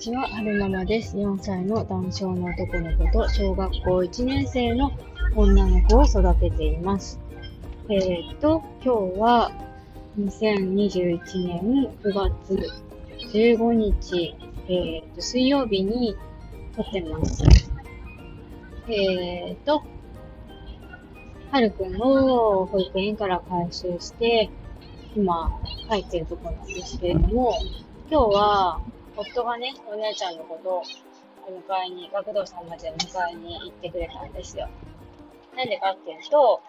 ちは、はるままです。4歳の男性の男の子と小学校1年生の女の子を育てています。えー、っと、今日は2021年9月15日、えー、っと、水曜日に撮ってます。えー、っと、はるくんを保育園から回収して、今帰ってるところなんですけれども、今日は夫がね、お姉ちゃんのことをお迎えに、学童さんまで迎えに行ってくれたんですよ。なんでかっていうと、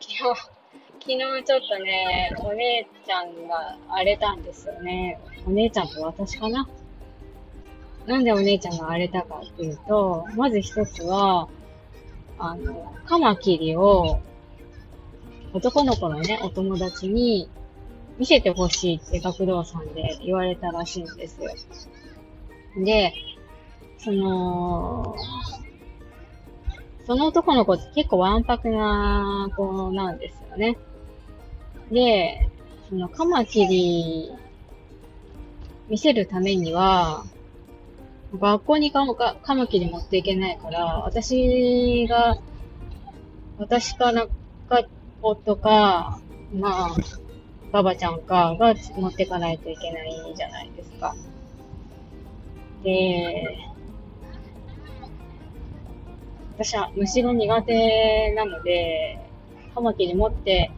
昨日、昨日ちょっとね、お姉ちゃんが荒れたんですよね。お姉ちゃんと私かな？なんでお姉ちゃんが荒れたかっていうと、まず一つは、あの、カマキリを、男の子のね、お友達に見せてほしいって学童さんで言われたらしいんですよ。で、その、その男の子って結構わんぱくな子なんですよね。で、そのカマキリ見せるためには、学校にカマカマキリ持っていけないから、私が、私からか、夫か、まあ、ババちゃんかが持ってかないといけないじゃないですか。で、私は虫が苦手なので、カマキリ持って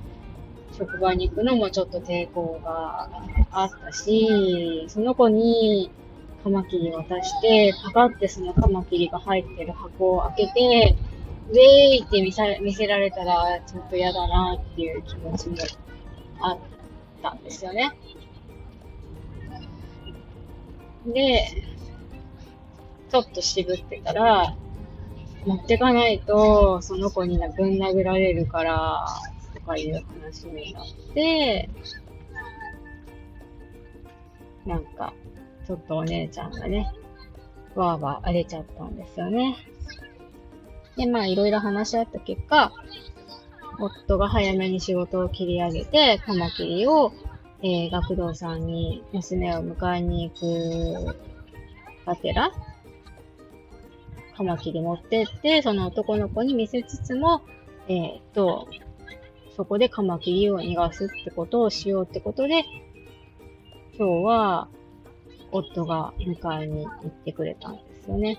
職場に行くのもちょっと抵抗があったし、その子にカマキリ渡して、パカってそのカマキリが入ってる箱を開けて、ウェーイって見さ見せられたらちょっと嫌だなっていう気持ちもあったんですよね。で、ちょっと渋ってたら、持ってかないと、その子にぶん殴られるから、とかいう話になって、なんか、ちょっとお姉ちゃんがね、わーわー荒れちゃったんですよね。で、まあ、いろいろ話し合った結果、夫が早めに仕事を切り上げて、カマキリを、えー、学童さんに娘を迎えに行くがてら、カマキリ持ってって、その男の子に見せつつも、えー、っと、そこでカマキリを逃がすってことをしようってことで、今日は、夫が迎えに行ってくれたんですよね。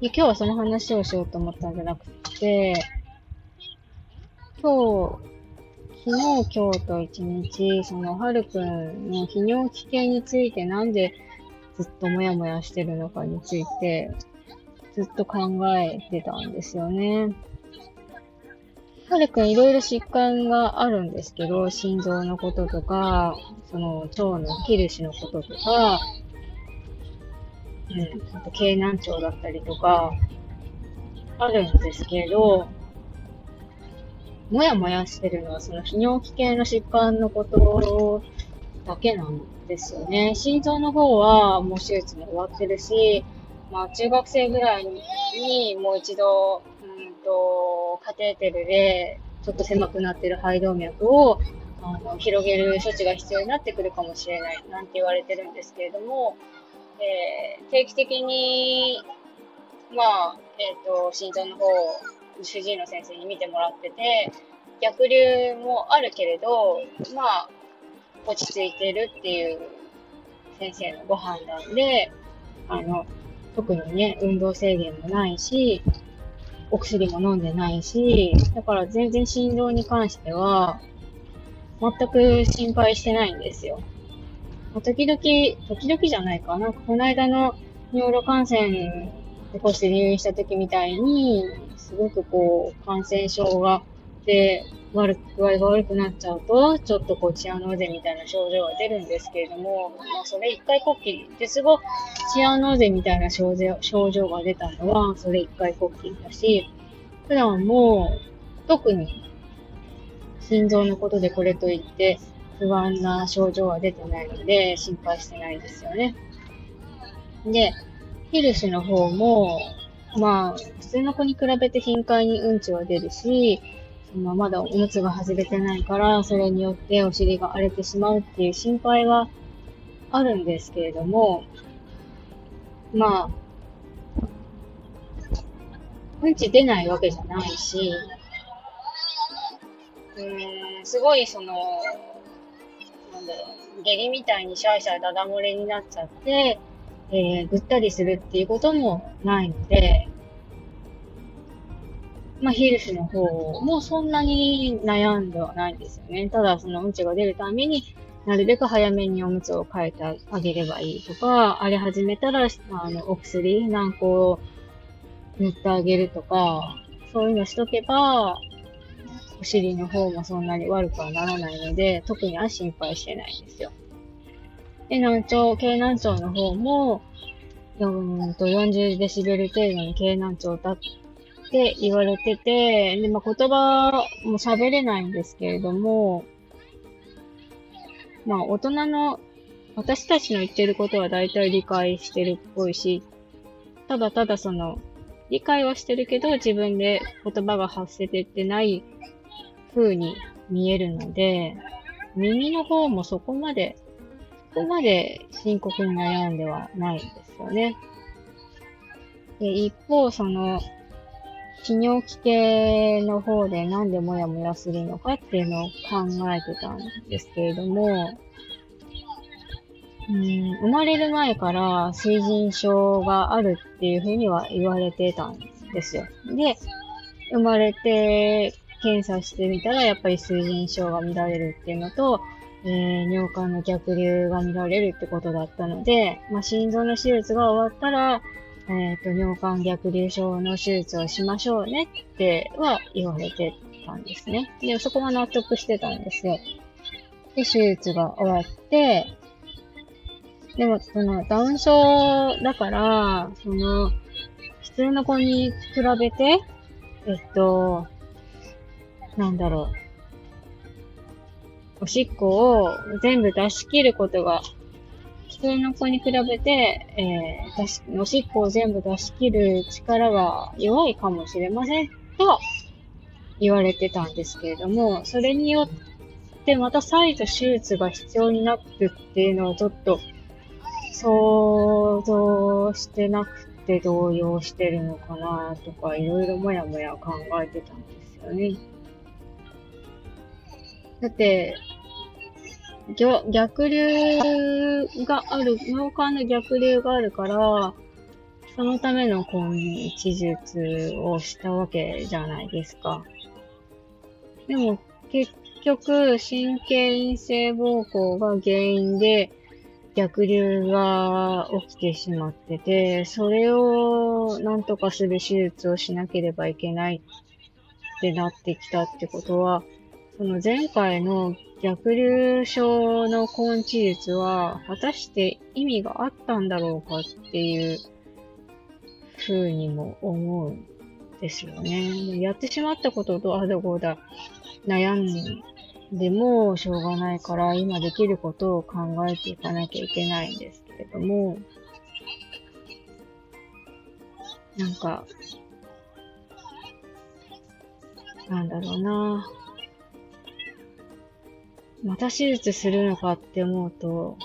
で今日はその話をしようと思ったんじゃなくて、今日、昨日、今日と一日、その、はるくんの泌尿器系についてなんでずっともやもやしてるのかについて、ずっと考えてたんですよね。はるくんいろいろ疾患があるんですけど、心臓のこととか、その腸のキルシのこととか、うん、あと経難腸だったりとか、あるんですけど、もやもやしてるのはその泌尿器系の疾患のことだけなんですよね。心臓の方はもう手術も終わってるし、まあ中学生ぐらいにもう一度、うんと、カテーテルでちょっと狭くなってる肺動脈をあの広げる処置が必要になってくるかもしれないなんて言われてるんですけれども、えー定期的に、まあ、えっ、と、心臓の方、主治医の先生に見てもらってて、逆流もあるけれど、まあ、落ち着いてるっていう先生のご判断で、あの、特にね、運動制限もないし、お薬も飲んでないし、だから全然心臓に関しては、全く心配してないんですよ。時々、時々じゃないかな。この間の尿路感染起こして入院した時みたいに、すごくこう、感染症が、で、悪く、具合が悪くなっちゃうと、ちょっとこう、チアノーゼみたいな症状が出るんですけれども、まあ、それ一回こっきり。で、すごチアノーゼみたいな症状症状が出たのは、それ一回こっきりだし、普段も、特に、心臓のことでこれといって、不安な症状は出てないので、心配してないですよね。で、ヒルシの方も、まあ、普通の子に比べて頻回にうんちは出るし、そのまだおむつが外れてないから、それによってお尻が荒れてしまうっていう心配はあるんですけれども、まあ、うんち出ないわけじゃないし、うーん、すごいその、なんだろう、下痢みたいにシャーシャーダダ漏れになっちゃって、えー、ぐったりするっていうこともないので、まあ、ヒルスの方もそんなに悩んではないんですよね。ただ、そのうんちが出るために、なるべく早めにおむつを変えてあげればいいとか、荒れ始めたら、あの、お薬何個塗ってあげるとか、そういうのしとけば、お尻の方もそんなに悪くはならないので、特には心配してないんですよ。で、難聴、軽難聴の方も、うんと40デシベル程度の軽難聴だって言われてて、で、まあ、言葉も喋れないんですけれども、まあ、大人の、私たちの言ってることは大体理解してるっぽいし、ただただその、理解はしてるけど、自分で言葉が発せてってない風に見えるので、耳の方もそこまで、そこまで深刻に悩んではないんですよね。で一方、その、泌尿器系の方でなんでモヤモヤするのかっていうのを考えてたんですけれども、うん、生まれる前から水腎症があるっていうふうには言われてたんですよ。で、生まれて検査してみたらやっぱり水腎症が見られるっていうのと、えー、尿管の逆流が見られるってことだったので、まあ、心臓の手術が終わったら、えっ、ー、と、尿管逆流症の手術をしましょうねっては言われてたんですね。で、そこは納得してたんですよ。で、手術が終わって、でも、その、ダウン症だから、その、普通の子に比べて、えっと、なんだろう。おしっこを全部出し切ることが、普通の子に比べて、えー、出し、おしっこを全部出し切る力が弱いかもしれませんと言われてたんですけれども、それによってまた再度手術が必要になるっていうのはちょっと想像してなくて動揺してるのかなとか、いろいろもやもや考えてたんですよね。だって、逆流がある、脳幹の逆流があるから、そのための今手術をしたわけじゃないですか。でも結局、神経陰性膀胱が原因で逆流が起きてしまってて、それをなんとかする手術をしなければいけないってなってきたってことは、その前回の逆流症の根治術は、果たして意味があったんだろうかっていうふうにも思うんですよね。やってしまったこととあどこだ悩んでもしょうがないから、今できることを考えていかなきゃいけないんですけれども、なんか、なんだろうな。また手術するのかって思うと、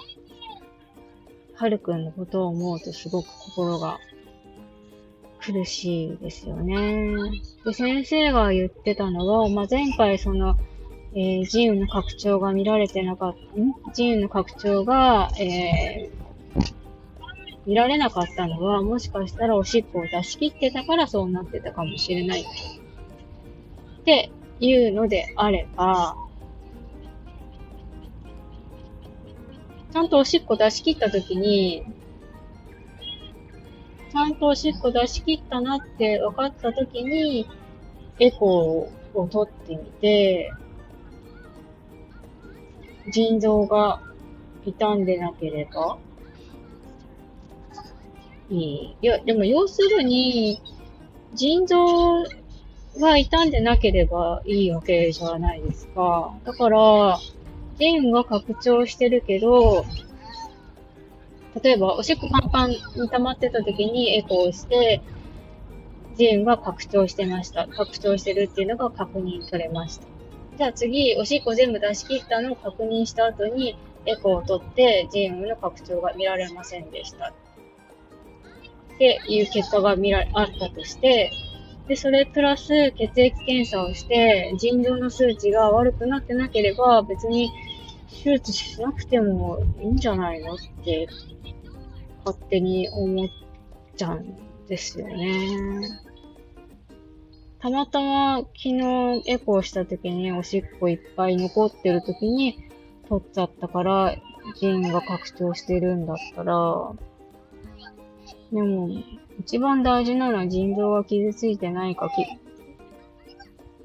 はるくんのことを思うとすごく心が苦しいですよね。で、先生が言ってたのは、まあ、前回その、えー、腎雲の拡張が見られてなかった、ん？腎雲の拡張が、えー、見られなかったのは、もしかしたらおしっこを出し切ってたからそうなってたかもしれない。っていうのであれば、ちゃんとおしっこ出し切ったときに、ちゃんとおしっこ出し切ったなって分かったときに、エコーを取ってみて、腎臓が傷んでなければいい。いや、でも要するに、腎臓が傷んでなければいいわけじゃないですか。だから、腎は拡張してるけど、例えば、おしっこパンパンに溜まってた時にエコーして、腎は拡張してました。拡張してるっていうのが確認取れました。じゃあ次、おしっこ全部出し切ったのを確認した後に、エコーを取って腎雲の拡張が見られませんでした。っていう結果が見られあったとして、で、それプラス血液検査をして、腎臓の数値が悪くなってなければ、別に手術しなくてもいいんじゃないのって、勝手に思っちゃうんですよね。たまたま昨日エコーした時におしっこいっぱい残ってる時に取っちゃったから、腎が拡張してるんだったら、でも、一番大事なのは腎臓が傷ついてないかき、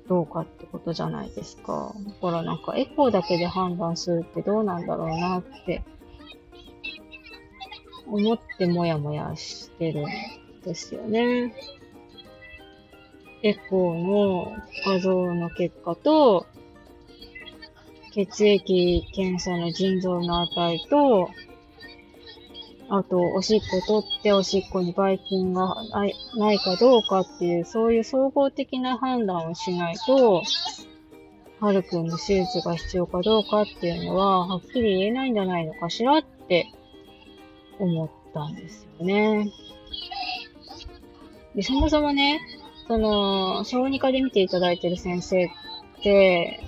どうかってことじゃないですか。だからなんかエコーだけで判断するってどうなんだろうなって思ってもやもやしてるんですよね。エコーの画像の結果と、血液検査の腎臓の値と、あと、おしっこ取っておしっこにばい菌がないかどうかっていう、そういう総合的な判断をしないと、はるくんの手術が必要かどうかっていうのは、はっきり言えないんじゃないのかしらって思ったんですよね。で、そもそもね、その、小児科で見ていただいてる先生って、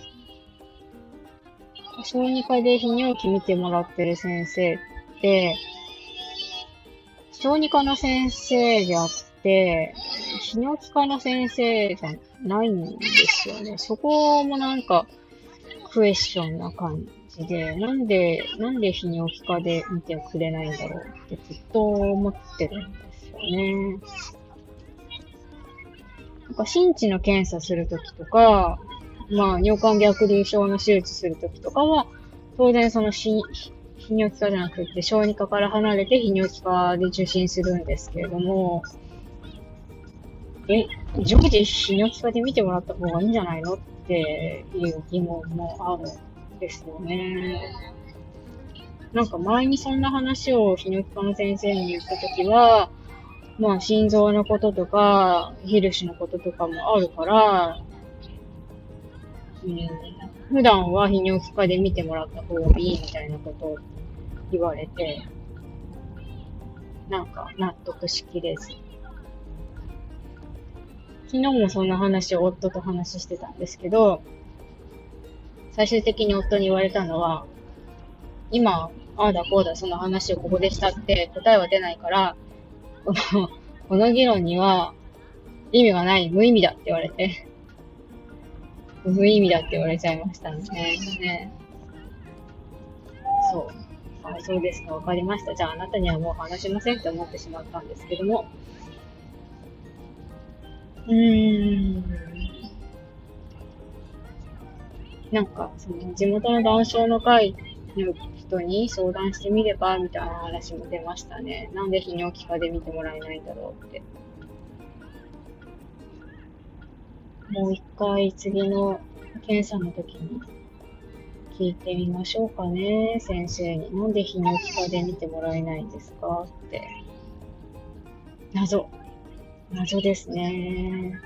小児科で泌尿器見てもらってる先生って、小児科の先生であって、泌尿器科の先生じゃないんですよね。そこもなんか、クエスチョンな感じで、なんで、なんで泌尿器科で見てくれないんだろうってずっと思ってるんですよね。なんか、心地の検査するときとか、まあ、尿管逆流症の手術するときとかは、当然その泌尿器科じゃなくて、小児科から離れて泌尿器科で受診するんですけれども、え、常時泌尿器科で見てもらった方がいいんじゃないのっていう疑問もあるんですよね。なんか前にそんな話を泌尿器科の先生に言ったときは、まあ心臓のこととか、ヒルシのこととかもあるから、うん、普段は泌尿器科で見てもらった方がいいみたいなことを言われて、なんか納得しきれず。昨日もそんな話を夫と話してたんですけど、最終的に夫に言われたのは、今、ああだこうだその話をここでしたって答えは出ないから、この、この議論には意味がない、無意味だって言われて、無意味だって言われちゃいましたね。ね そう。あ、そうですか、わかりました。じゃああなたにはもう話しませんって思ってしまったんですけども。うーん。なんか、その地元の談笑の会の人に相談してみればみたいな話も出ましたね。なんで泌尿器科で見てもらえないんだろうって。もう一回次の検査の時に聞いてみましょうかね、先生に。なんで泌尿器科で見てもらえないんですかって。謎。謎ですね。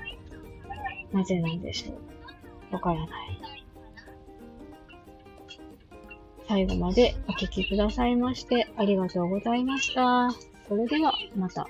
なぜなんでしょう。わからない。最後までお聴きくださいましてありがとうございました。それではまた。